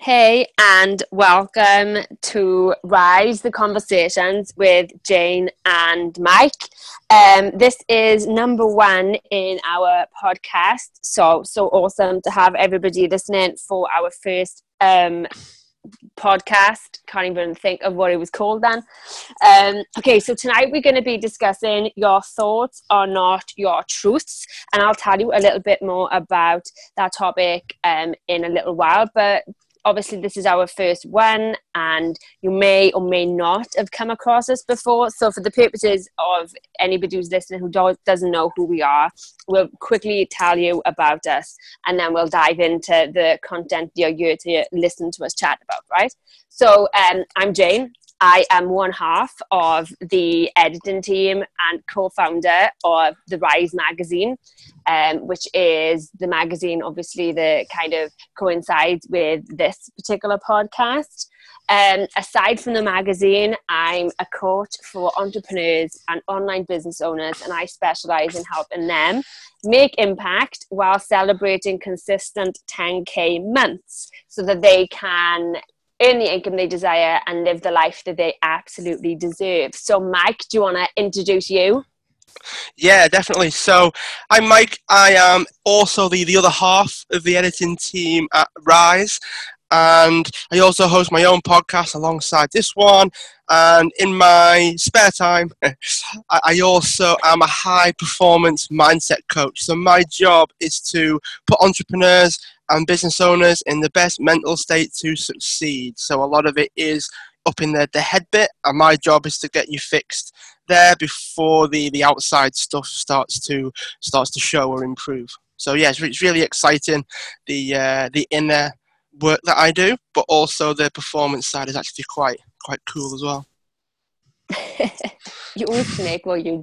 Hey, and welcome to Rise the Conversations with Jane and Mike. Um, this is number one in our podcast. So, so awesome to have everybody listening for our first um, podcast. Can't even think of what it was called then. Um, okay, so tonight we're going to be discussing your thoughts are not your truths, and I'll tell you a little bit more about that topic um, in a little while. But obviously this is our first one and you may or may not have come across us before. So for the purposes of anybody who's listening who do- doesn't know who we are we'll quickly tell you about us and then we'll dive into the content you're here to listen to us chat about right? So um, i'm jane I am one half of the editing team and co founder of the Rise magazine, um, which is the magazine, obviously, that kind of coincides with this particular podcast. Um, aside from the magazine, I'm a coach for entrepreneurs and online business owners, and I specialize in helping them make impact while celebrating consistent 10K months so that they can earn the income they desire and live the life that they absolutely deserve. So, Mike, do you want to introduce you? Yeah, definitely. So, I'm Mike. I am also the, the other half of the editing team at Rise. And I also host my own podcast alongside this one. And in my spare time, I also am a high performance mindset coach. So, my job is to put entrepreneurs and business owners in the best mental state to succeed. So a lot of it is up in the, the head bit, and my job is to get you fixed there before the, the outside stuff starts to starts to show or improve. So yeah, it's, it's really exciting the uh, the inner work that I do, but also the performance side is actually quite quite cool as well. you always make what you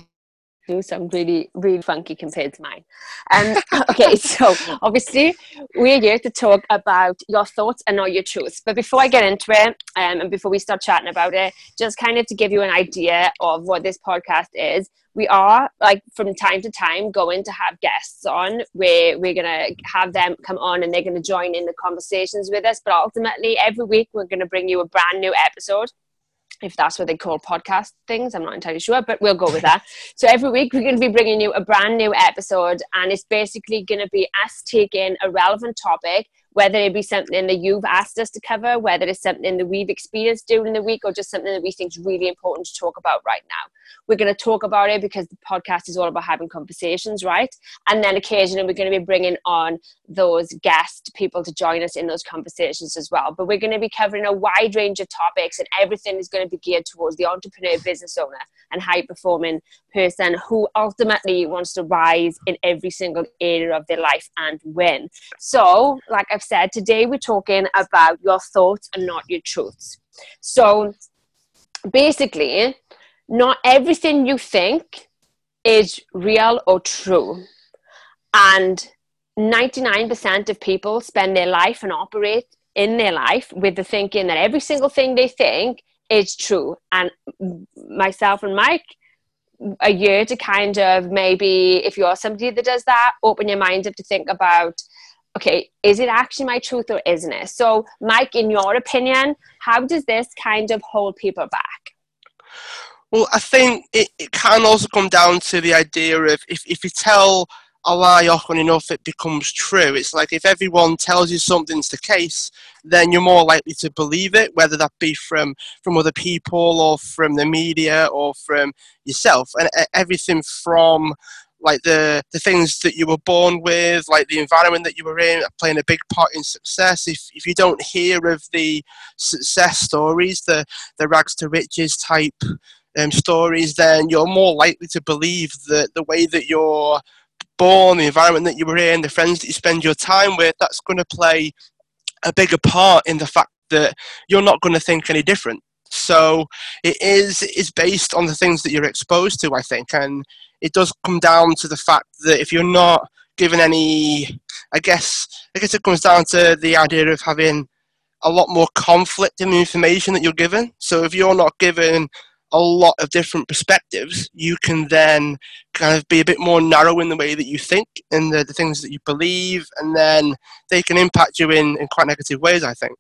do some really really funky compared to mine. Um okay so obviously we're here to talk about your thoughts and not your truths. But before i get into it um, and before we start chatting about it just kind of to give you an idea of what this podcast is we are like from time to time going to have guests on where we're going to have them come on and they're going to join in the conversations with us. But ultimately every week we're going to bring you a brand new episode if that's what they call podcast things. I'm not entirely sure, but we'll go with that. so every week we're going to be bringing you a brand new episode, and it's basically going to be us taking a relevant topic whether it be something that you've asked us to cover, whether it's something that we've experienced during the week, or just something that we think is really important to talk about right now. We're going to talk about it because the podcast is all about having conversations, right? And then occasionally we're going to be bringing on those guest people to join us in those conversations as well. But we're going to be covering a wide range of topics, and everything is going to be geared towards the entrepreneur, business owner, and high performing person who ultimately wants to rise in every single area of their life and win. So, like I've said, today we're talking about your thoughts and not your truths. So basically, not everything you think is real or true. And 99% of people spend their life and operate in their life with the thinking that every single thing they think is true. And myself and Mike, a year to kind of maybe, if you're somebody that does that, open your mind up to think about okay, is it actually my truth or isn't it? So, Mike, in your opinion, how does this kind of hold people back? Well, I think it, it can also come down to the idea of if, if you tell a lie often enough, it becomes true. It's like if everyone tells you something's the case, then you're more likely to believe it, whether that be from, from other people or from the media or from yourself. And everything from like the the things that you were born with, like the environment that you were in, playing a big part in success. If if you don't hear of the success stories, the the rags to riches type um, stories, then you're more likely to believe that the way that you're born, the environment that you were in, the friends that you spend your time with, that's going to play a bigger part in the fact that you're not going to think any different. So it is is based on the things that you're exposed to, I think, and it does come down to the fact that if you're not given any, I guess, I guess it comes down to the idea of having a lot more conflict in the information that you're given. So if you're not given a lot of different perspectives, you can then kind of be a bit more narrow in the way that you think and the, the things that you believe, and then they can impact you in, in quite negative ways, I think.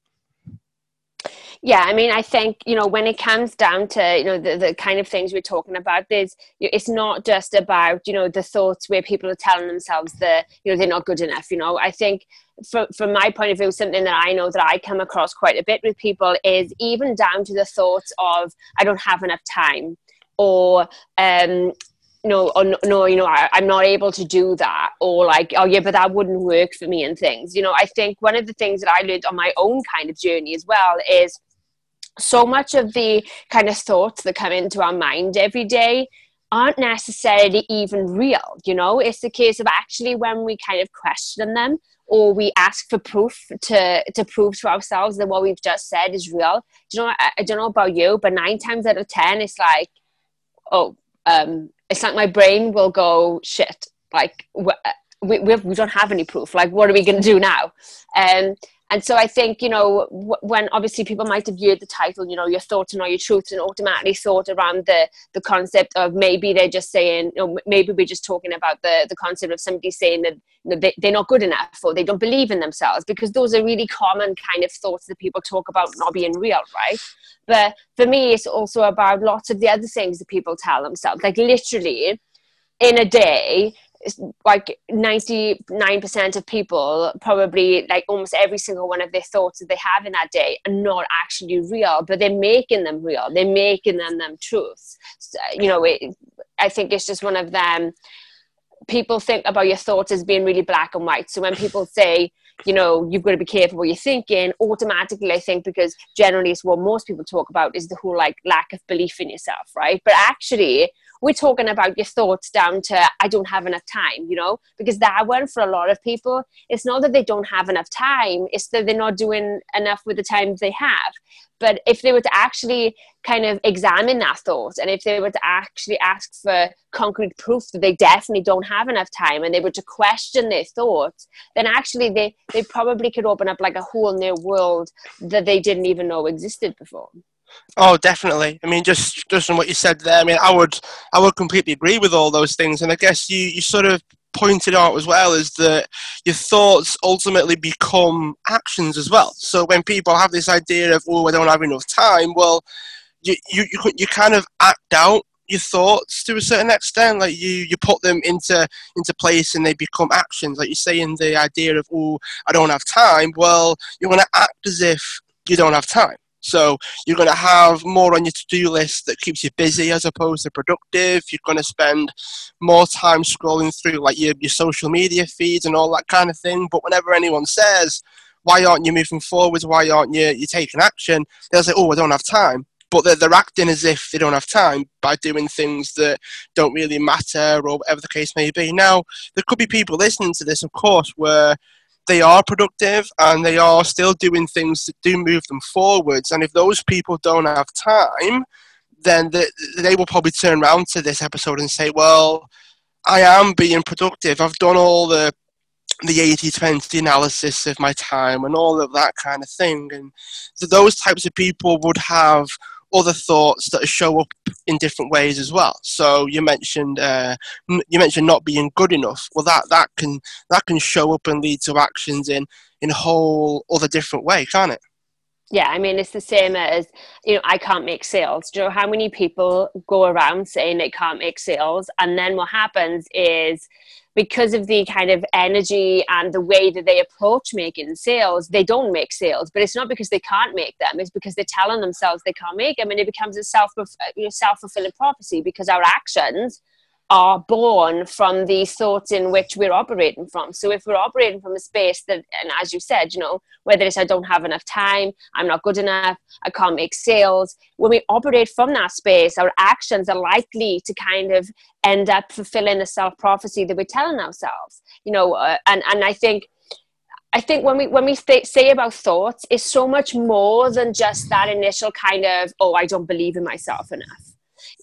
Yeah i mean i think you know when it comes down to you know the, the kind of things we're talking about there's it's not just about you know the thoughts where people are telling themselves that you know they're not good enough you know i think from, from my point of view something that i know that i come across quite a bit with people is even down to the thoughts of i don't have enough time or um no, or no, you know, I, I'm not able to do that, or like, oh yeah, but that wouldn't work for me, and things. You know, I think one of the things that I learned on my own kind of journey as well is so much of the kind of thoughts that come into our mind every day aren't necessarily even real you know? It's the case of actually when we kind of question them or we ask for proof to to prove to ourselves that what we've just said is real. Do you know I, I don't know about you but nine times out of ten it's like oh um it's like my brain will go shit like we, we, we don't have any proof. Like what are we going to do now? Um and so I think, you know, when obviously people might have viewed the title, you know, your thoughts and all your truths and automatically thought around the, the concept of maybe they're just saying, you know, maybe we're just talking about the, the concept of somebody saying that you know, they, they're not good enough or they don't believe in themselves because those are really common kind of thoughts that people talk about not being real, right? But for me, it's also about lots of the other things that people tell themselves. Like literally in a day, like 99% of people probably like almost every single one of their thoughts that they have in that day are not actually real but they're making them real. They're making them them truths. So, you know it, i think it's just one of them. People think about your thoughts as being really black and white. So when people say you know you've got to be careful what you're thinking automatically i think because generally it's what most people talk about is the whole like lack of belief in yourself right? But actually we're talking about your thoughts down to i don't have enough time you know? Because that one for a lot of people it's not that they don't have enough time it's that they're not doing enough with the time they have. But if they were to actually kind of examine that thought and if they were to actually ask for concrete proof that they definitely don't have enough time and they were to question their thoughts then actually they, they probably could open up like a whole new world that they didn't even know existed before Oh, definitely. I mean, just just on what you said there. I mean, I would I would completely agree with all those things, and I guess you you sort of pointed out as well is that your thoughts ultimately become actions as well. So when people have this idea of oh, I don't have enough time, well, you you you, you kind of act out your thoughts to a certain extent like you you put them into into place and they become actions like you say in the idea of oh i don't have time well you're going to act as if you don't have time so you're going to have more on your to-do list that keeps you busy as opposed to productive. You're going to spend more time scrolling through like your, your social media feeds and all that kind of thing. But whenever anyone says, why aren't you moving forwards? Why aren't you, you taking action? They'll say, oh, I don't have time. But they're, they're acting as if they don't have time by doing things that don't really matter or whatever the case may be. Now, there could be people listening to this, of course, where they are productive and they are still doing things that do move them forwards. And if those people don't have time, then they, they will probably turn around to this episode and say, well, I am being productive. I've done all the the 80 20 analysis of my time and all of that kind of thing. And so those types of people would have other thoughts that show up in different ways as well. So you mentioned uh, you mentioned not being good enough. Well, that that can that can show up and lead to actions in in a whole other different way, can't it? Yeah, I mean it's the same as you know I can't make sales. Do you know how many people go around saying they can't make sales, and then what happens is because of the kind of energy and the way that they approach making sales, they don't make sales. But it's not because they can't make them; it's because they're telling themselves they can't make them, and it becomes a self self fulfilling prophecy because our actions are born from the thoughts in which we're operating from. So if we're operating from a space that, and as you said, you know, whether it's I don't have enough time, I'm not good enough, I can't make sales, when we operate from that space, our actions are likely to kind of end up fulfilling the self prophecy that we're telling ourselves. You know, uh, and and I think. I think when we when we th- say about thoughts, it's so much more than just that initial kind of oh I don't believe in myself enough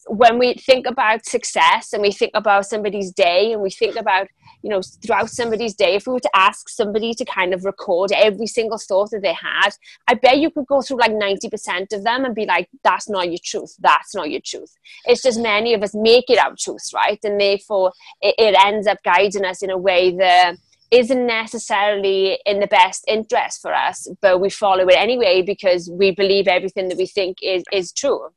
when we think about success and we think about somebody's day and we think about you know throughout somebody's day if we were to ask somebody to kind of record every single thought that they had i bet you could go through like 90% of them and be like that's not your truth. That's not your truth. It's just many of us make it our truth right? And therefore it, it ends up guiding us in a way that isn't necessarily in the best interest for us, but we follow it anyway because we believe everything that we think is, is true.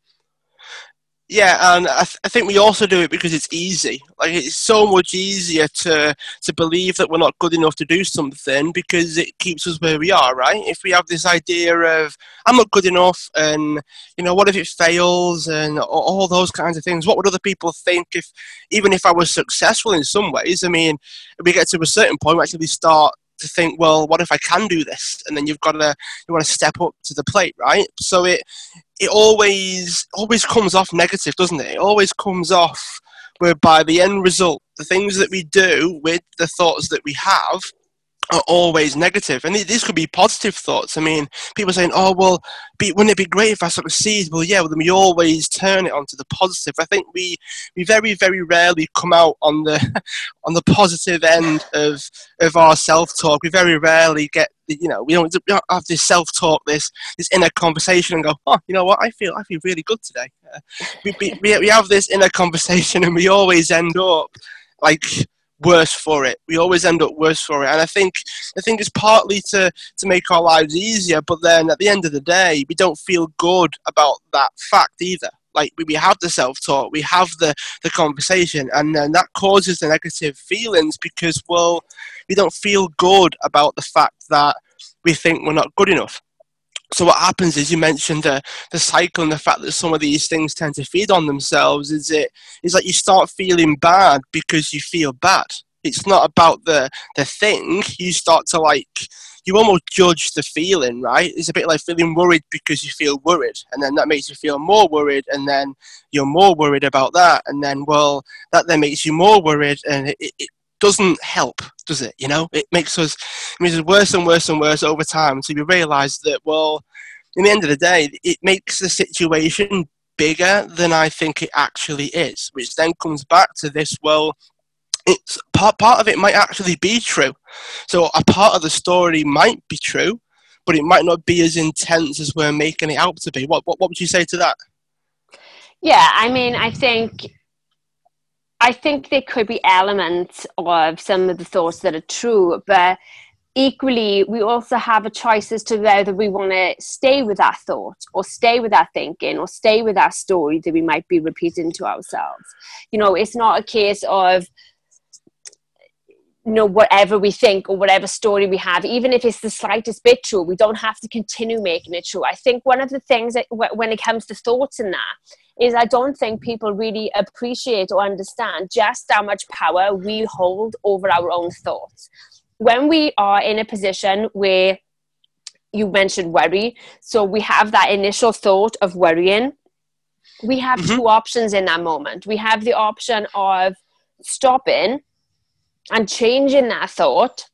Yeah, and I, th- I, think we also do it because it's easy. Like it's so much easier to to believe that we're not good enough to do something because it keeps us where we are, right? If we have this idea of I'm not good enough, and you know, what if it fails, and all, those kinds of things, what would other people think if, even if I was successful in some ways? I mean, we get to a certain point, we actually start to think, well, what if I can do this? And then you've got to you want to step up to the plate, right? So it it always always comes off negative, doesn't it? It always comes off whereby the end result, the things that we do with the thoughts that we have, are always negative. And these could be positive thoughts. I mean, people saying, oh, well, be, wouldn't it be great if I succeed? Well, yeah, well, then we always turn it onto the positive. I think we, we very, very rarely come out on the, on the positive end of, of our self-talk. We very rarely get, you know, we don't, we don't have this self-talk, this, this inner conversation and go, oh, you know what, I feel, I feel really good today. Uh, we, we, we have this inner conversation and we always end up like worse for it. We always end up worse for it, and I think I think it's partly to to make our lives easier. But then at the end of the day, we don't feel good about that fact either. Like we, we have the self talk, we have the the conversation, and then that causes the negative feelings because well, we don't feel good about the fact that we think we're not good enough so what happens is you mentioned the the cycle and the fact that some of these things tend to feed on themselves. Is it is like you start feeling bad because you feel bad? It's not about the the thing. You start to like you almost judge the feeling right? It's a bit like feeling worried because you feel worried and then that makes you feel more worried and then you're more worried about that and then well that then makes you more worried and it, it, doesn't help, does it? You know, it makes us it makes us worse and worse and worse over time until we realise that, well, in the end of the day, it makes the situation bigger than I think it actually is, which then comes back to this, well, it's part, part of it might actually be true. So a part of the story might be true, but it might not be as intense as we're making it out to be. What, what, what would you say to that? Yeah, I mean, I think I think there could be elements of some of the thoughts that are true, but equally, we also have a choice as to whether we want to stay with our thought or stay with our thinking or stay with our story that we might be repeating to ourselves. You know, it's not a case of you know whatever we think or whatever story we have even if it's the slightest bit true we don't have to continue making it true i think one of the things that when it comes to thoughts and that is I don't think people really appreciate or understand just how much power we hold over our own thoughts. When we are in a position where you mentioned worry, so we have that initial thought of worrying, we have mm-hmm. two options in that moment. We have the option of stopping and changing that thought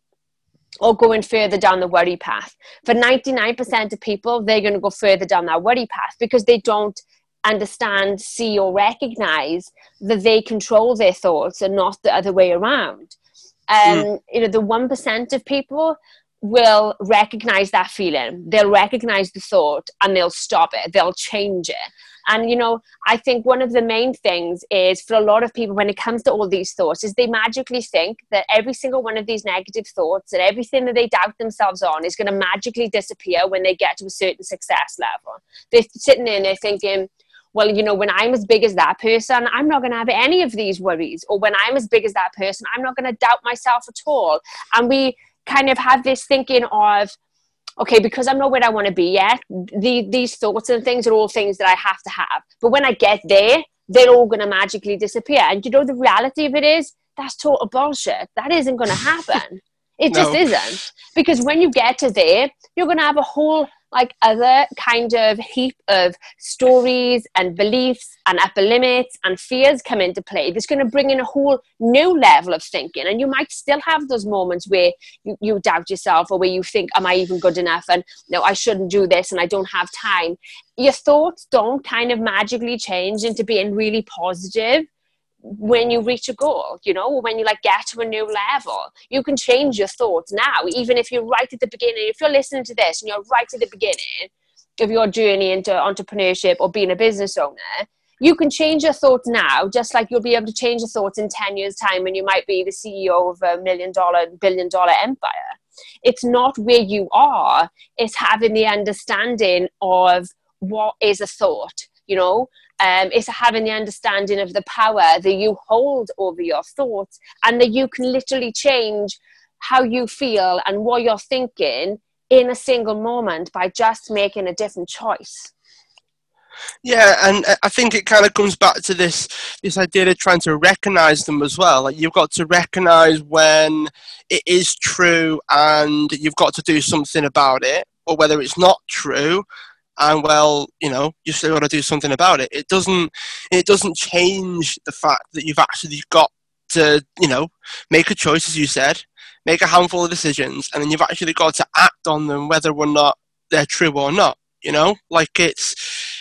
or going further down the worry path. For 99% of people, they're going to go further down that worry path because they don't understand, see, or recognize that they control their thoughts and not the other way around. Um, mm. You know, the 1% of people will recognize that feeling, they'll recognize the thought, and they'll stop it, they'll change it. And, you know, I think one of the main things is for a lot of people when it comes to all these thoughts is they magically think that every single one of these negative thoughts and everything that they doubt themselves on is going to magically disappear when they get to a certain success level. They're sitting there and they're thinking, well, you know, when I'm as big as that person, I'm not going to have any of these worries. Or when I'm as big as that person, I'm not going to doubt myself at all. And we kind of have this thinking of, okay, because I'm not where I want to be yet, the, these thoughts and things are all things that I have to have. But when I get there, they're all going to magically disappear. And you know, the reality of it is, that's total bullshit. That isn't going to happen. It no. just isn't. Because when you get to there, you're going to have a whole like other kind of heap of stories and beliefs and upper limits and fears come into play that's going to bring in a whole new level of thinking. And you might still have those moments where you, you doubt yourself or where you think am i even good enough? and no i shouldn't do this and i don't have time. Your thoughts don't kind of magically change into being really positive when you reach a goal, you know, when you like get to a new level, you can change your thoughts now, even if you're right at the beginning. If you're listening to this and you're right at the beginning of your journey into entrepreneurship or being a business owner, you can change your thoughts now, just like you'll be able to change your thoughts in 10 years' time when you might be the CEO of a million dollar, billion dollar empire. It's not where you are, it's having the understanding of what is a thought, you know? Um, it's having the understanding of the power that you hold over your thoughts and that you can literally change how you feel and what you're thinking in a single moment by just making a different choice. Yeah, and I think it kind of comes back to this this idea of trying to recognize them as well. Like you've got to recognize when it is true and you've got to do something about it, or whether it's not true and well, you know, you still got to do something about it. It doesn't it doesn't change the fact that you've actually got to, you know, make a choice as you said, make a handful of decisions, and then you've actually got to act on them whether or not they're true or not. You know, like it's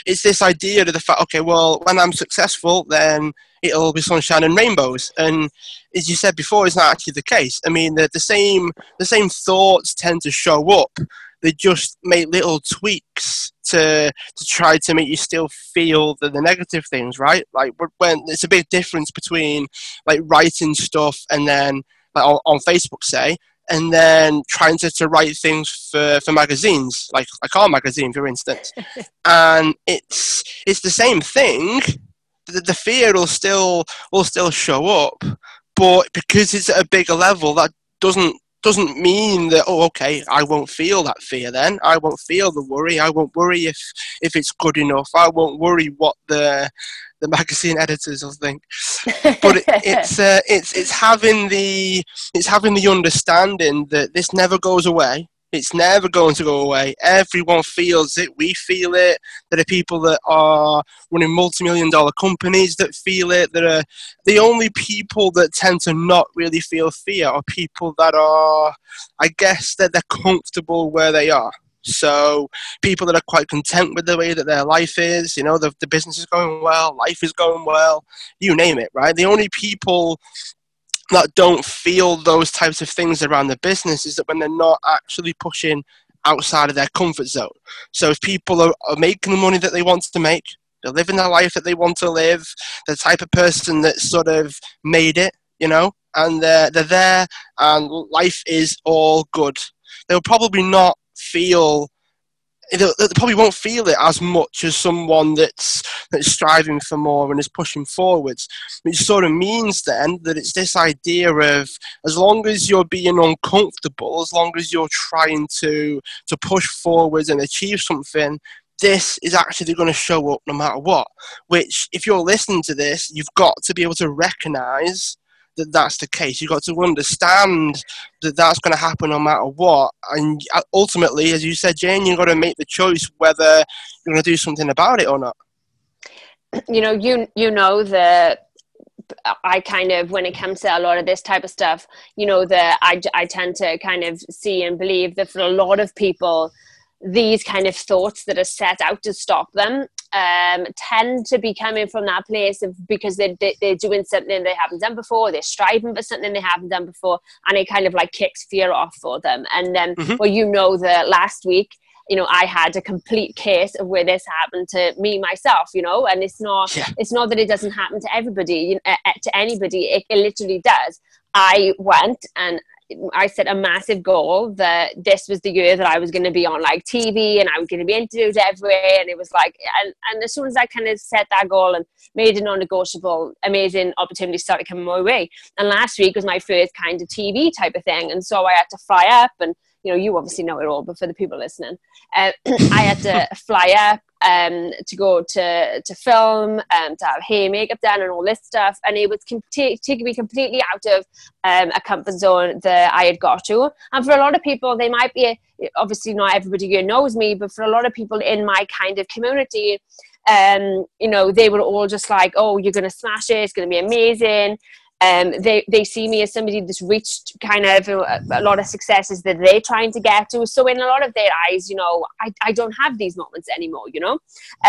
it's this idea of the fact, okay, well, when I'm successful, then it'll be sunshine and rainbows. And as you said before, it's not actually the case. I mean, the, the same the same thoughts tend to show up. They just make little tweaks to to try to make you still feel the, the negative things, right? Like when it's a big difference between like writing stuff and then like on, on Facebook, say, and then trying to, to write things for, for magazines, like like our magazine, for instance. and it's it's the same thing. The, the fear will still will still show up, but because it's at a bigger level, that doesn't doesn't mean that oh okay I won't feel that fear then I won't feel the worry I won't worry if if it's good enough I won't worry what the the magazine editors will think. But it, it's uh, it's it's having the it's having the understanding that this never goes away. It's never going to go away. Everyone feels it. We feel it. There are people that are running multi-million dollar companies that feel it. There are the only people that tend to not really feel fear are people that are, I guess, that they're comfortable where they are. So people that are quite content with the way that their life is, you know, the, the business is going well, life is going well, you name it, right? The only people that don't feel those types of things around the business is that when they're not actually pushing outside of their comfort zone. So if people are, are making the money that they want to make, they're living the life that they want to live, the type of person that sort of made it, you know, and they're, they're there and life is all good. They'll probably not feel they probably won't feel it as much as someone that's that's striving for more and is pushing forwards. Which sort of means then that it's this idea of as long as you're being uncomfortable, as long as you're trying to to push forwards and achieve something, this is actually going to show up no matter what. Which, if you're listening to this, you've got to be able to recognize that that's the case. You've got to understand that that's going to happen no matter what. And uh, ultimately, as you said, Jane, you've got to make the choice whether you're going to do something about it or not. You know, you you know that I kind of, when it comes to a lot of this type of stuff, you know, that I, I tend to kind of see and believe that for a lot of people, these kind of thoughts that are set out to stop them um, tend to be coming from that place of because they, they, they're doing something they haven't done before, they're striving for something they haven't done before, and it kind of like kicks fear off for them. And then, mm-hmm. well, you know, that last week, you know, I had a complete case of where this happened to me myself, you know, and it's not, yeah. it's not that it doesn't happen to everybody, you know, to anybody. It, it literally does. I went and I set a massive goal that this was the year that I was going to be on like TV and I was going to be interviewed everywhere. And it was like, and, and as soon as I kind of set that goal and made it non-negotiable, amazing opportunities started coming my way. And last week was my first kind of TV type of thing. And so I had to fly up and you know, you obviously know it all, but for the people listening, uh, I had to fly up um, to go to, to film, um, to have hair, makeup done, and all this stuff. And it was com- t- taking me completely out of um, a comfort zone that I had got to. And for a lot of people, they might be, obviously, not everybody here knows me, but for a lot of people in my kind of community, um, you know, they were all just like, oh, you're to smash it, it's to be amazing um, they, they see me as somebody that's reached kind of a, a, lot of successes that they're trying to get to. So in a lot of their eyes, you know, I, I don't have these moments anymore, you know.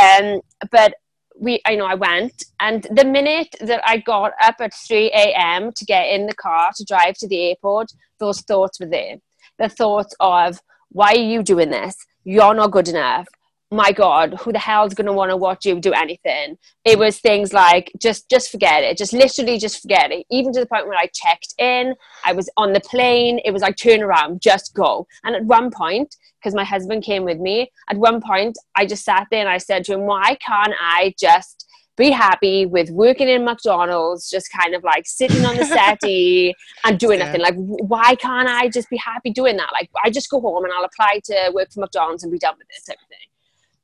Um, but we, I know I went, and the minute that I got up at 3 a.m. to get in the car to drive to the airport, those thoughts were there. The thoughts of, why are you doing this? You're not good enough my god who the hell's going to want to watch you do anything it was things like just just forget it just literally just forget it even to the point where i checked in i was on the plane it was like turn around just go and at one point because my husband came with me at one point i just sat there and i said to him why can't i just be happy with working in McDonald's, just kind of like sitting on the settee and doing yeah. nothing. Like, why can't I just be happy doing that? Like, I just go home and I'll apply to work for McDonald's and be done with it, type of thing.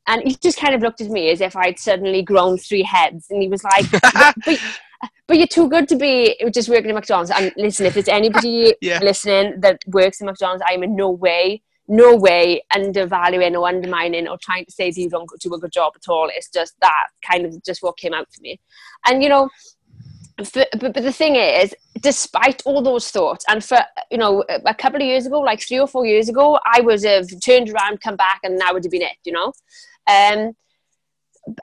And he just kind of looked at me as if I'd suddenly grown three heads. And he was like, but, but, you're too good to be just working at McDonald's. And listen, if there's anybody yeah. listening that works in McDonald's, I'm in no way, no way undervaluing or undermining or trying to say that you don't do a good job at all. It's just that kind of just what came out for me. And, you know, but, but the thing is, despite all those thoughts, and for you know, a couple of years ago, like three or four years ago, I would have turned around, come back, and that would have been it, you know. Um,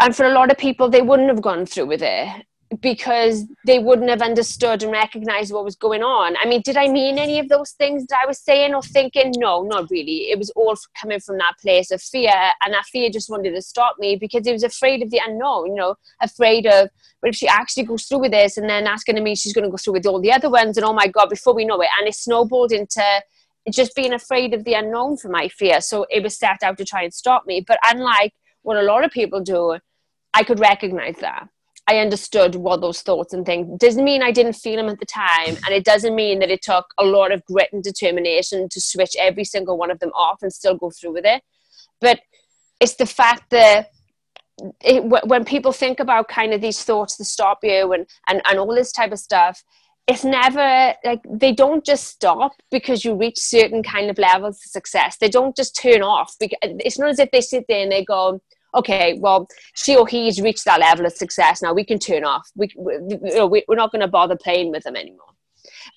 and for a lot of people, they wouldn't have gone through with it because they wouldn't have understood and recognized what was going on. I mean, did I mean any of those things that I was saying or thinking? No, not really. It was all coming from that place of fear, and that fear just wanted to stop me because it was afraid of the unknown, you know, afraid of, but if she actually goes through with this, and then that's going to mean she's going to go through with all the other ones, and oh my God, before we know it, and it snowballed into just being afraid of the unknown for my fear. So it was set out to try and stop me. But unlike what a lot of people do, I could recognize that. I understood what those thoughts and things doesn't mean I didn't feel them at the time, and it doesn't mean that it took a lot of grit and determination to switch every single one of them off and still go through with it. But it's the fact that it, when people think about kind of these thoughts to stop you and, and, and all this type of stuff, it's never like they don't just stop because you reach certain kind of levels of success. They don't just turn off. Because it's not as if they sit there and they go, okay, well, she or he's reached that level of success. Now we can turn off. We, we we're not going to bother playing with them anymore.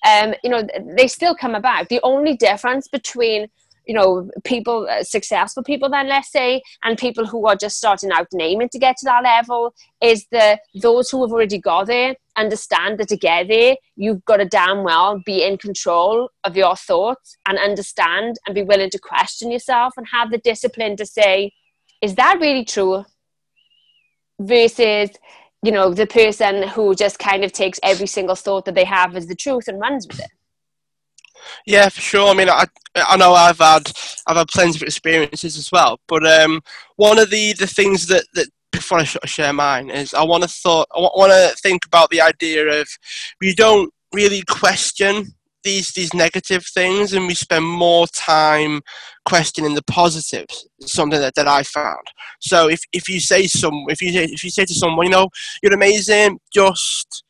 Um, you know, they still come about. The only difference between you know people uh, successful people then let's say and people who are just starting out and aiming to get to that level is the those who have already got there understand that to get there you've got to damn well be in control of your thoughts and understand and be willing to question yourself and have the discipline to say is that really true? Versus, you know, the person who just kind of takes every single thought that they have as the truth and runs with it. Yeah, for sure. I mean, I I know I've had I've had plenty of experiences as well. But um, one of the, the things that, that before I share mine is I want to thought I want to think about the idea of we don't really question these these negative things and we spend more time questioning the positives something that, that i found so if, if you say some if you if you say to someone you know you're amazing just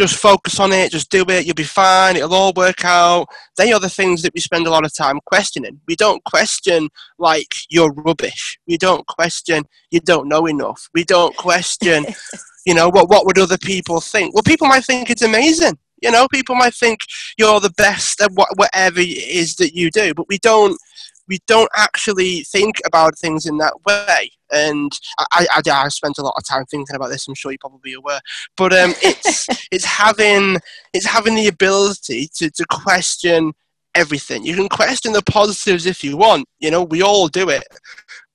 just focus on it just do it you'll be fine it'll all work out. They are the things that we spend a lot of time questioning. We don't question like you're rubbish. We don't question you don't know enough. We don't question you know what what would other people think? Well people might think it's amazing you know, people might think you're the best at whatever it is that you do, but we don't. We don't actually think about things in that way, and I, I, I spent a lot of time thinking about this. I'm sure you're probably aware, but um, it's it's having it's having the ability to, to question everything. You can question the positives if you want. You know, we all do it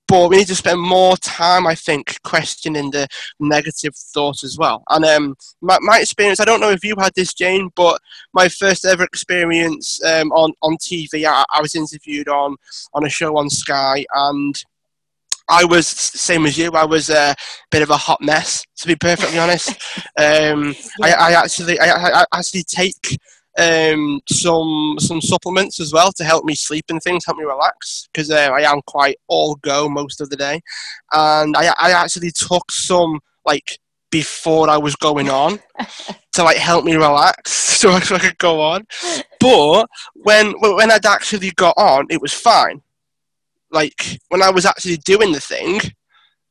but we need to spend more time, I think, questioning the negative thoughts as well. And um, my, my experience, I don't know if you had this, Jane, but my first ever experience um, on, on TV, I, I was interviewed on, on a show on Sky, and I was same as you. I was a bit of a hot mess, to be perfectly honest. Um, I, I, actually, I, I, actually take um, some some supplements as well to help me sleep and things, help me relax because uh, I am quite all go most of the day, and I I actually took some like before I was going on to like help me relax so I, so I could go on. But when when I'd actually got on, it was fine. Like when I was actually doing the thing,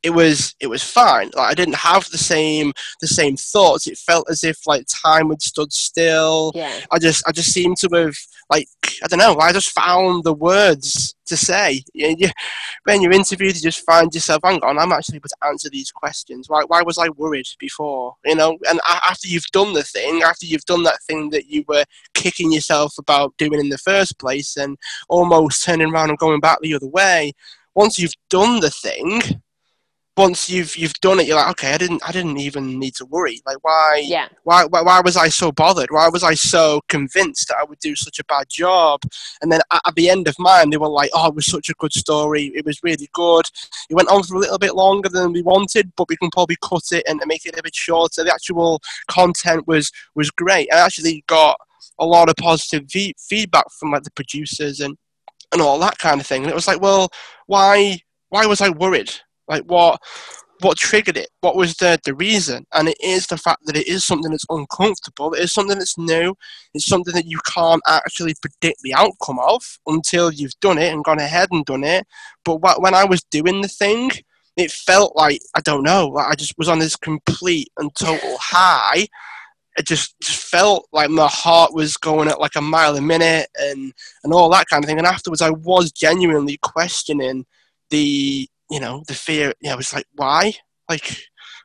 it was it was fine. Like I didn't have the same the same thoughts. It felt as if like time had stood still. Yeah. I just I just seemed to have like I don't know. I just found the words to say. You, you, when you're interviewed, you just find yourself. Hang on, I'm actually able to answer these questions. Why why was I worried before? You know. And after you've done the thing, after you've done that thing that you were kicking yourself about doing in the first place, and almost turning around and going back the other way once you've done the thing, once you've you've done it, you're like, okay, I didn't I didn't even need to worry. Like, why? Yeah. Why, why why was I so bothered? Why was I so convinced that I would do such a bad job? And then at, at the end of mine, they were like, oh, it was such a good story. It was really good. It went on for a little bit longer than we wanted, but we can probably cut it and make it a bit shorter. The actual content was was great. I actually got a lot of positive v- feedback from like the producers and and all that kind of thing. And it was like, well, why why was I worried? Like what what triggered it? What was the, the reason? And it is the fact that it is something that's uncomfortable. It is something that's new. It's something that you can't actually predict the outcome of until you've done it and gone ahead and done it. But when I was doing the thing, it felt like I don't know. Like I just was on this complete and total high. It just, just felt like my heart was going at like a mile a minute and and all that kind of thing. And afterwards, I was genuinely questioning the you know, the fear, yeah, I was like, why? Like,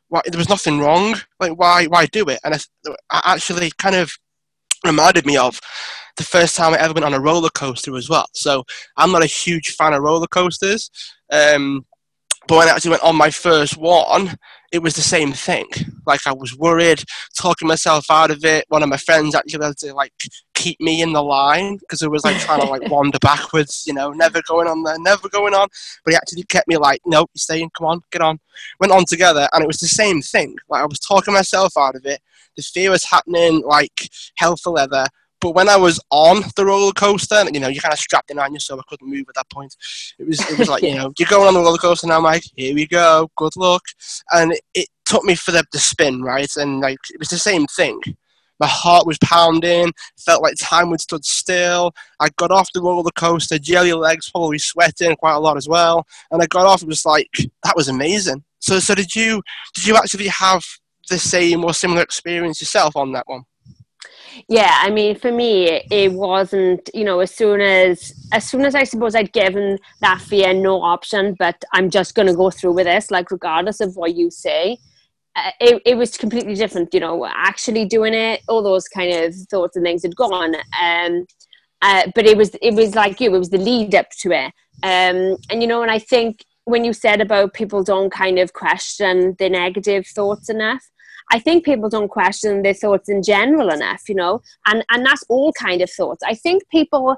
why? There was nothing wrong. Like, why, why do it? And I actually kind of reminded me of the first time I ever went on a roller coaster as well. So I'm not a huge fan of roller coasters. Um, but when I actually went on my first one, it was the same thing. Like I was worried, talking myself out of it. One of my friends actually had to like keep me in the line because it was like trying to like wander backwards, you know, never going on there, never going on. But he actually kept me like, no, you're staying, come on, get on. Went on together, and it was the same thing. Like I was talking myself out of it. The fear was happening like hell for leather. But when I was on the roller coaster, you know, you kind of strapped in on you, so I couldn't move at that point. It was, it was like, you know, you're going on the roller coaster now, Mike. Here we go. Good luck. And it, it took me for the, the spin, right? And like, it was the same thing. My heart was pounding. Felt like time would stood still. I got off the roller coaster, jelly legs, probably sweating quite a lot as well. And I got off. It was like that was amazing. So, so did you? Did you actually have the same or similar experience yourself on that one? Yeah i mean for me it wasn't you know as soon as as soon as i suppose i'd given that fear no option but i'm just going to go through with this like regardless of what you say uh, it, it was completely different you know actually doing it all those kind of thoughts and things had gone um uh, but it was it was like you it was the lead up to it. Um and you know and i think when you said about people don't kind of question the negative thoughts enough I think people don't question their thoughts in general enough, you know, and and that's all kind of thoughts. I think people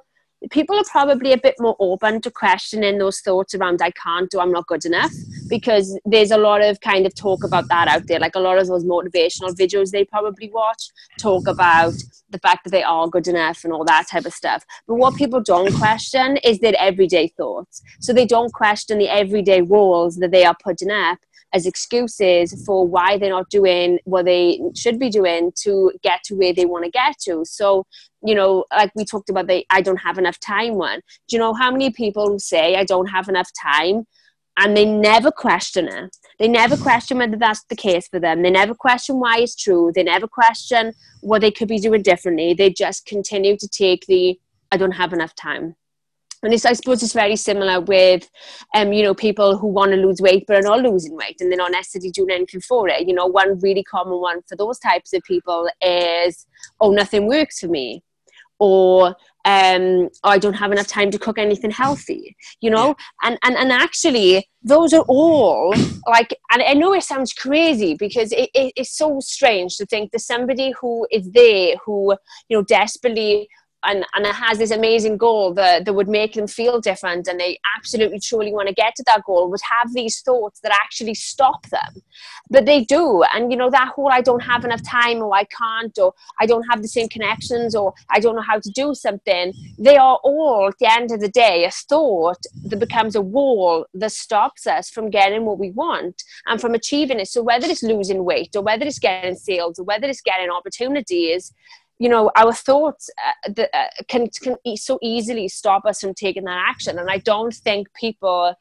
people are probably a bit more open to questioning those thoughts around I can't do, I'm not good enough, because there's a lot of kind of talk about that out there. Like a lot of those motivational videos they probably watch talk about the fact that they are good enough and all that type of stuff. But what people don't question is their everyday thoughts. So they don't question the everyday walls that they are putting up as excuses for why they're not doing what they should be doing to get to where they want to get to. So, you know, like we talked about the I don't have enough time one. Do you know how many people say I don't have enough time and they never question it? They never question whether that's the case for them. They never question why it's true. They never question what they could be doing differently. They just continue to take the I don't have enough time and it's, I suppose it's very similar with, um, you know, people who want to lose weight but are not losing weight and they're not necessarily doing anything for it. You know, one really common one for those types of people is, oh, nothing works for me, or um, I don't have enough time to cook anything healthy. You know, and and and actually, those are all like, and I know it sounds crazy because it, it, it's so strange to think that somebody who is there who you know desperately and, and it has this amazing goal that, that would make them feel different and they absolutely truly want to get to that goal would have these thoughts that actually stop them. But they do and you know that whole i don't have enough time or i can't or i don't have the same connections or i don't know how to do something they are all at the end of the day a thought that becomes a wall that stops us from getting what we want and from achieving it. So whether it's losing weight or whether it's getting sales or whether it's getting opportunities you know our thoughts uh, the, uh, can can so easily stop us from taking that action. And i don't think people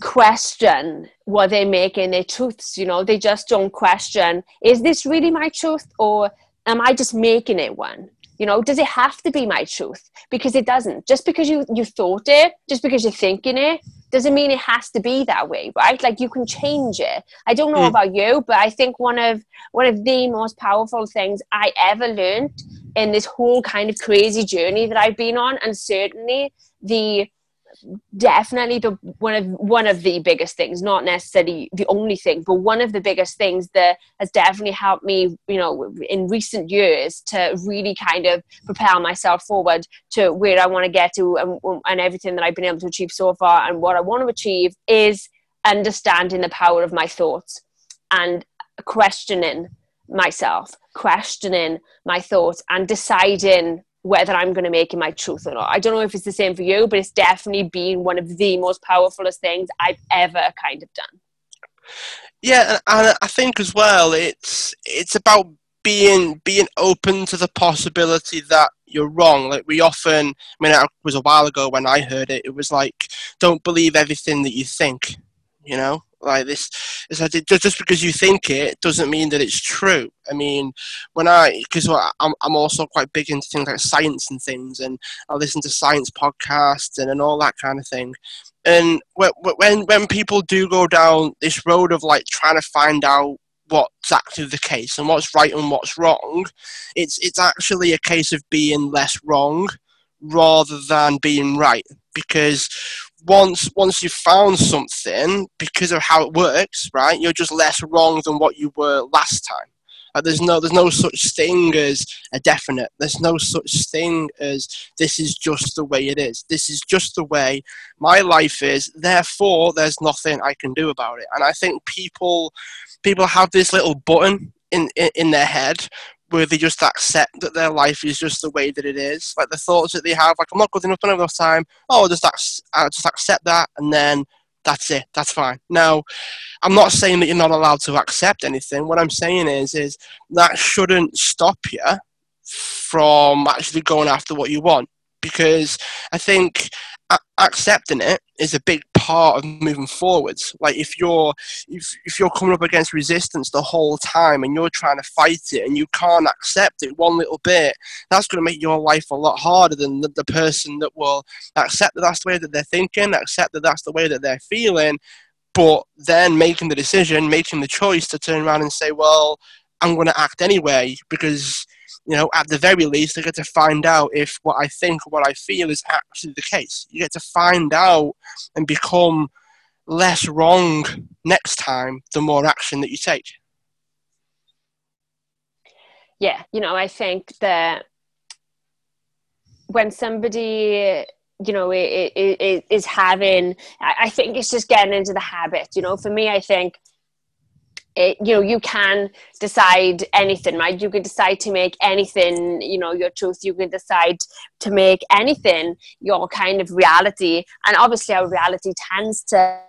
question what they make in their truths you know they just don't question is this really my truth or am i just making it one? You know does it have to be my truth? Because it doesn't. Just because you you thought it just because you're thinking it doesn't mean it has to be that way right like you can change it i don't know mm. about you but i think one of one of the most powerful things i ever learned in this whole kind of crazy journey that i've been on and certainly the definitely the one of one of the biggest things not necessarily the only thing but one of the biggest things that has definitely helped me you know in recent years to really kind of propel myself forward to where i want to get to and, and everything that i've been able to achieve so far and what i want to achieve is understanding the power of my thoughts and questioning myself questioning my thoughts and deciding whether I'm going to make it my truth or not. I don't know if it's the same for you, but it's definitely been one of the most powerfulest things I've ever kind of done. Yeah, and I think as well, it's it's about being being open to the possibility that you're wrong. Like we often, I mean, it was a while ago when I heard it. It was like, don't believe everything that you think. You know, like this is that just because you think it doesn't mean that it's true. I mean when i because I'm, I'm also quite big into things like science and things and i listen to science podcasts and, and all that kind of thing. And when when people do go down this road of like trying to find out what's actually the case and what's right and what's wrong it's it's actually a case of being less wrong rather than being right. Because once once you've found something because of how it works, right, you're just less wrong than what you were last time. Like there's no there's no such thing as a definite. There's no such thing as this is just the way it is. This is just the way my life is. Therefore, there's nothing I can do about it. And I think people people have this little button in, in, in their head where they just accept that their life is just the way that it is. Like the thoughts that they have, like I'm not good enough, don't enough time. Oh, just ac- I'll just accept that, and then that's it. That's fine. Now, I'm not saying that you're not allowed to accept anything. What I'm saying is, is that shouldn't stop you from actually going after what you want. Because I think accepting it is a big part of moving forwards. Like if you're if, if you're coming up against resistance the whole time and you're trying to fight it and you can't accept it one little bit, that's going to make your life a lot harder than the, the person that will accept that that's the way that they're thinking, accept that that's the way that they're feeling, but then making the decision, making the choice to turn around and say, well, I'm going to act anyway because you know, at the very least, I get to find out if what I think what I feel is actually the case. You get to find out and become less wrong next time the more action that you take. Yeah, you know, I think that when somebody you know is having i think it's just getting into the habit you know for me i think it, you know you can decide anything right? You can decide to make anything you know your truth. You can decide to make anything your kind of reality. And obviously our reality tends to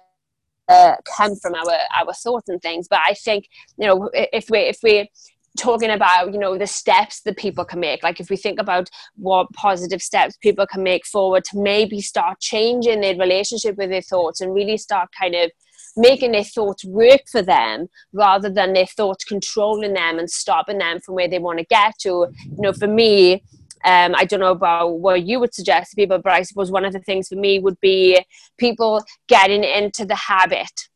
uh, come from our our thoughts and things. But i think you know if we if we talking about you know the steps that people can make like if we think about what positive steps people can make forward to maybe start changing their relationship with their thoughts and really start kind of making their thoughts work for them rather than their thoughts controlling them and stopping them from where they want to get to. You know, for me, um, I don't know about what you would suggest to people, but I suppose one of the things for me would be people getting into the habit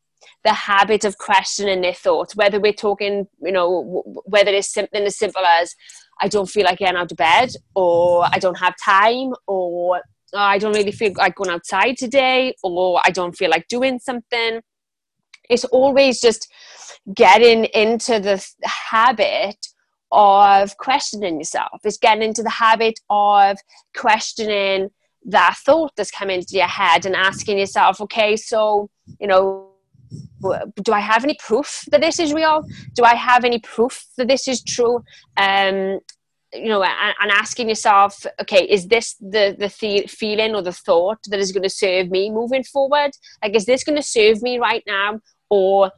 the habit of questioning their thoughts, whether we're talking, you know, whether it's something as simple as I don't feel like getting out of bed, or I don't have time, or oh, I don't really feel like going outside today, or I don't feel like doing something it's always just getting into the habit of questioning yourself. It's getting into the habit of questioning that thought that's come into your head and asking yourself, okay, so, you know, do I have any proof that this is real? Do I have any proof that this is true? Um, you know, and, and, asking yourself, okay, is this the the feeling or the thought that is going to serve me moving forward? Like, is this going to serve me right now, or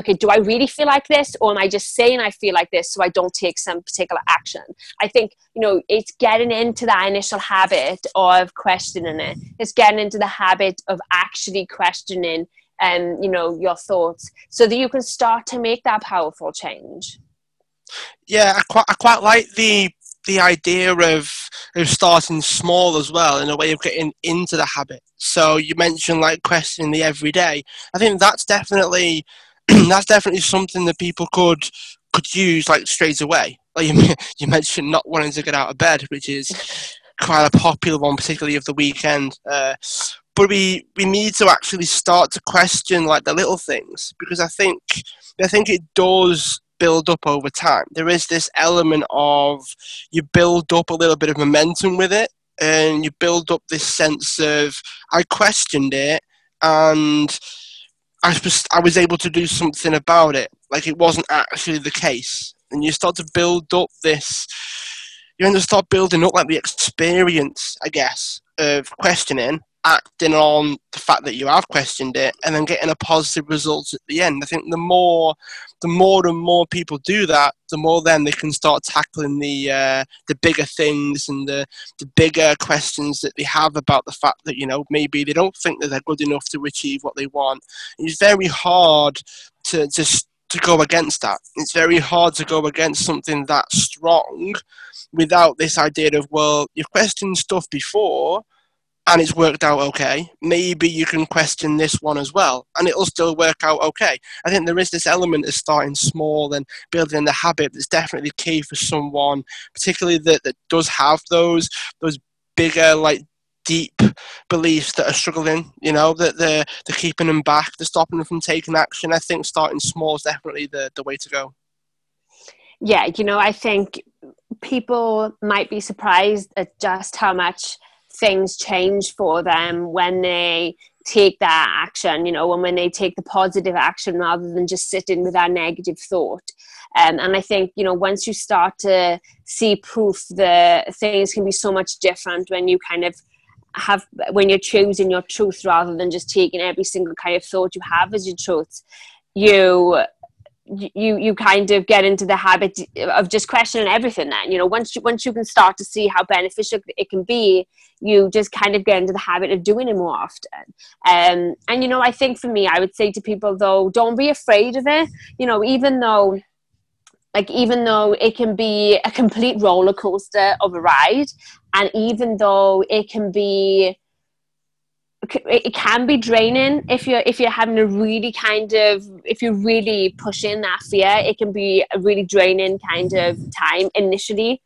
okay, do I really feel like this? Or am I just saying I feel like this so I don't take some particular action? I think, you know, it's getting into that initial habit of questioning it. It's getting into the habit of actually questioning um, you know, your thoughts so that you can start to make that powerful change. Yeah, I quite, I quite like the the idea of of starting small as well in a way of getting into the habit. So you mentioned like questioning the everyday. I think that's definitely that's definitely something that people could could use like straight away. Like you, you mentioned not wanting to get out of bed, which is quite a popular one, particularly of the weekend. Uh, but we we need to actually start to question like the little things because I think I think it does build up over time. There is this element of you build up a little bit of momentum with it, and you build up this sense of I questioned it and I was I was able to do something about it. Like it wasn't actually the case, and you start to build up this. You end up start building up like the experience, I guess, of questioning, acting on the fact that you have questioned it and then getting a positive result at the end. I think the more the more and more people do that, the more then they can start tackling the uh, the bigger things and the, the bigger questions that they have about the fact that, you know, maybe they don't think that they're good enough to achieve what they want. It's very hard to just to go against that. It's very hard to go against something that strong without this idea of, well, you've questioned stuff before, and it's worked out okay, maybe you can question this one as well, and it'll still work out okay. I think there is this element of starting small and building the habit that's definitely key for someone, particularly that, that does have those those bigger like deep beliefs that are struggling, you know, that they're, they're keeping them back, they're stopping them from taking action. I think starting small is definitely the, the way to go. Yeah, you know, I think people might be surprised at just how much things change for them when they take that action, you know, and when they take the positive action rather than just sitting with that negative thought. Um, and I think, you know, once you start to see proof, the things can be so much different when you kind of have, when you're choosing your truth rather than just taking every single kind of thought you have as your truth. You you you kind of get into the habit of just questioning everything then you know once you once you can start to see how beneficial it can be you just kind of get into the habit of doing it more often. Um, and you know i think for me i would say to people though don't be afraid of it you know even though like even though it can be a complete roller coaster of a ride and even though it can be it can be draining if you're if you're having a really kind of if you're really pushing that fear it can be a really draining kind of time initially.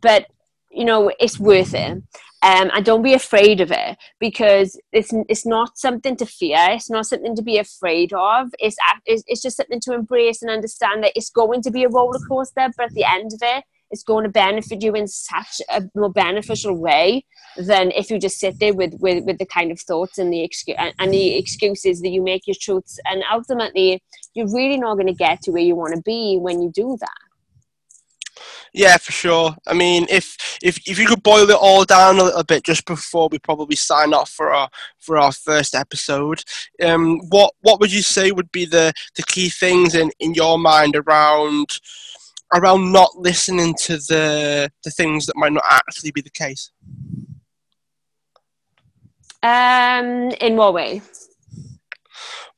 But you know it's worth it. Um, and don't be afraid of it because it's it's not something to fear. It's not something to be afraid of. It's it's just something to embrace and understand that it's going to be a roller coaster but at the end of it it's going to benefit you in such a more beneficial way than if you just sit there with, with, with the kind of thoughts and the, excuse, and the excuses that you make your truths. And ultimately, you're really not going to get to where you want to be when you do that. Yeah, for sure. I mean, if if if you could boil it all down a little bit just before we probably sign off for our for our first episode, um, what what would you say would be the the key things in in your mind around around not listening to the the things that might not actually be the case? Um, in what way?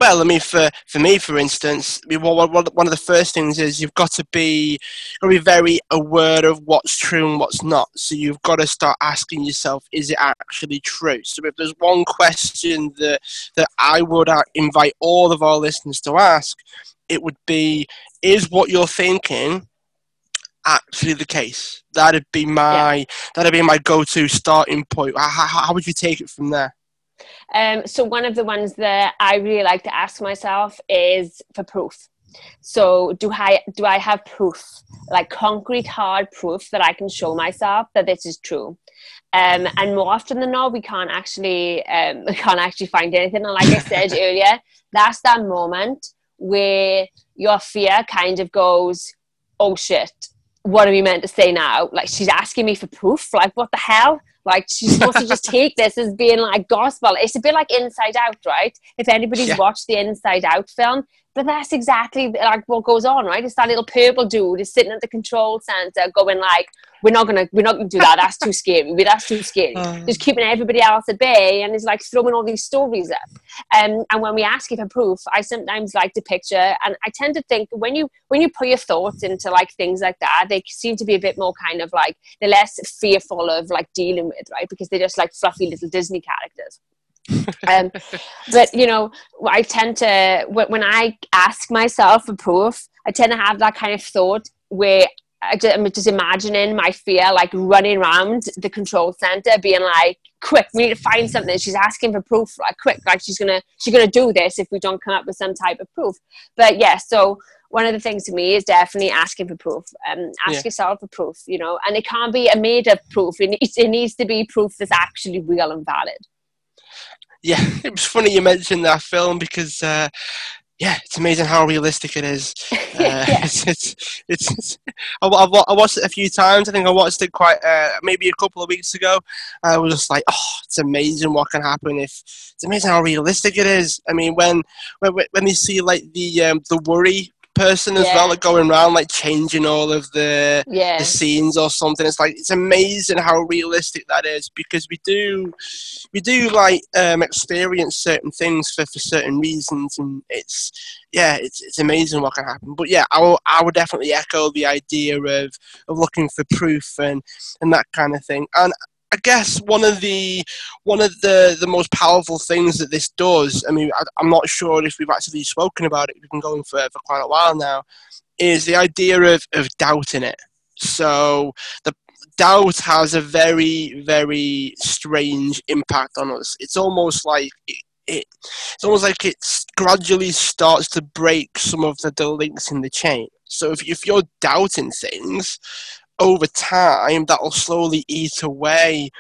Well, I mean, for, for me, for instance, I mean, one, one of the first things is you've got to be got to be very aware of what's true and what's not. So you've got to start asking yourself, is it actually true? So if there's one question that that I would uh, invite all of our listeners to ask, it would be, is what you're thinking actually the case? That'd be my yeah. that'd be my go-to starting point. How, how, how would you take it from there? Um, so one of the ones that I really like to ask myself is for proof. So do I do I have proof, like concrete hard proof that I can show myself that this is true? Um, and more often than not, we can't actually um, we can't actually find anything. And like I said earlier, that's that moment where your fear kind of goes, "Oh shit, what are we meant to say now? Like she's asking me for proof. Like what the hell? Like she's supposed to just take this as being like gospel. It's a bit like Inside Out, right? If anybody's yeah. watched the Inside Out film, but that's exactly like what goes on, right? It's that little purple dude is sitting at the control center going like, we're not gonna we're not gonna do that. That's too scary. That's too scary. Uh. just keeping everybody else at bay and is like throwing all these stories up. Um, and when we ask you for proof i sometimes like to picture. And i tend to think when you when you put your thoughts into like things like that they seem to be a bit more kind of like they're less fearful of like dealing with right? Because they're just like fluffy little disney characters um, but you know i tend to when i ask myself for proof i tend to have that kind of thought where I'm just imagining my fear like running around the control center, being like, "Quick, we need to find something." She's asking for proof, like quick, like she's gonna she's gonna do this if we don't come up with some type of proof. But yeah, so one of the things to me is definitely asking for proof. Um, ask yeah. yourself for proof, you know, and it can't be a made up proof. It needs, it needs to be proof that's actually real and valid. Yeah, it was funny you mentioned that film because uh, yeah, it's amazing how realistic it is. Uh, yeah. it's, it's, it's, it's I, I, watched it a few times. I think I watched it quite uh, maybe a couple of weeks ago. I was just like, oh, it's amazing what can happen if it's amazing how realistic it is. I mean, when when when you see like the um, the worry person as yeah. well, like going around like changing all of the yeah. the scenes or something. It's like it's amazing how realistic that is because we do we do like um, experience certain things for, for certain reasons, and it's yeah, it's it's amazing what can happen. But yeah, I will, I would definitely echo the idea of of looking for proof and and that kind of thing. And I guess one of the one of the, the most powerful things that this does, I mean, I, am not sure if we've actually spoken about it, we've been going for, for quite a while now, is the idea of, of doubting it. So the doubt has a very, very strange impact on us. It's almost like it, it, it's almost like it gradually starts to break some of the, the links in the chain. So if, if you're doubting things, over time, that will slowly eat away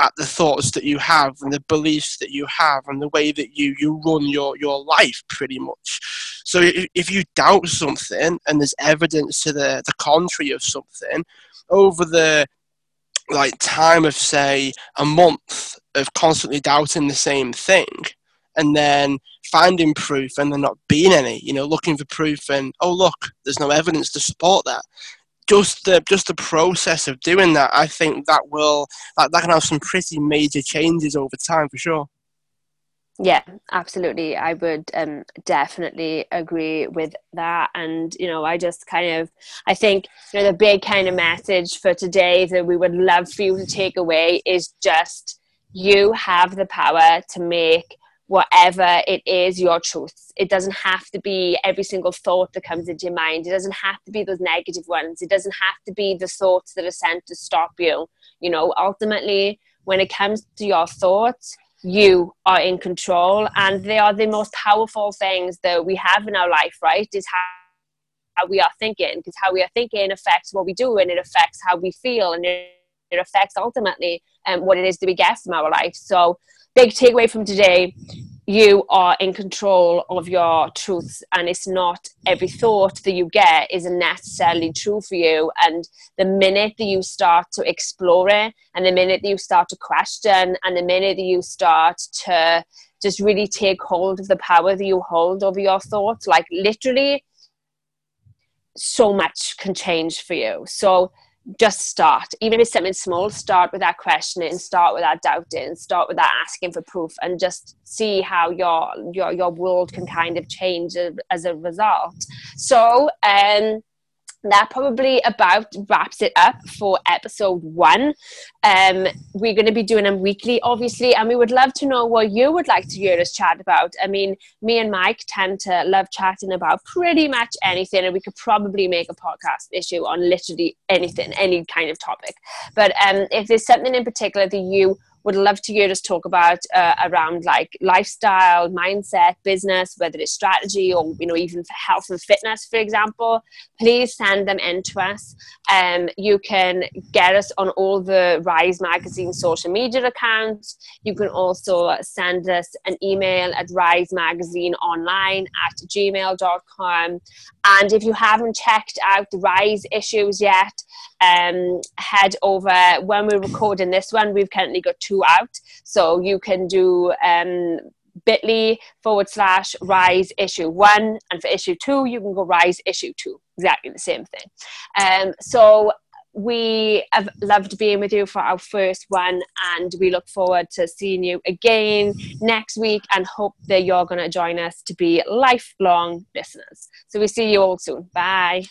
at the thoughts that you have and the beliefs that you have and the way that you, you run your, your life pretty much. So if, if you doubt something and there's evidence to the, the contrary of something, over the like time of say a month of constantly doubting the same thing and then finding proof and there not being any, you know, looking for proof and oh look, there's no evidence to support that just the just the process of doing that, I think that will that, that can have some pretty major changes over time for sure. Yeah, absolutely. I would um, definitely agree with that. And, you know, I just kind of, I think, you know, the big kind of message for today that we would love for you to take away is just you have the power to make whatever it is your truth it doesn't have to be every single thought that comes into your mind. It doesn't have to be those negative ones. It doesn't have to be the thoughts that are sent to stop you. You know ultimately when it comes to your thoughts you are in control and they are the most powerful things that we have in our life right? Is how we are thinking because how we are thinking affects what we do and it affects how we feel and it, it affects ultimately um, what it is that we get from our life. So big takeaway from today you are in control of your truths and it's not every thought that you get isn't necessarily true for you. And the minute that you start to explore it and the minute that you start to question and the minute that you start to just really take hold of the power that you hold over your thoughts like literally so much can change for you. So just start. Even if it's something small start with that questioning start with that doubting start with that asking for proof and just see how your your your world can kind of change as a result. So um that probably about wraps it up for episode one. Um, we're going to be doing them weekly, obviously, and we would love to know what you would like to hear us chat about. I mean, me and Mike tend to love chatting about pretty much anything, and we could probably make a podcast issue on literally anything, any kind of topic. But um, if there's something in particular that you would love to hear us talk about uh, around like lifestyle, mindset, business, whether it's strategy or you know even for health and fitness, for example. Please send them in to us. Um, you can get us on all the Rise Magazine social media accounts. You can also send us an email at risemagazineonline at gmail.com. And if you haven't checked out the Rise issues yet, um, head over when we're recording this one we've currently got two out so you can do um, bit.ly forward slash rise issue one. And for issue two you can go rise issue two. Exactly the same thing. Um, so we have loved being with you for our first one and we look forward to seeing you again next week and hope that you're going to join us to be lifelong listeners. So we see you all soon. Bye.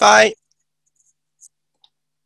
Bye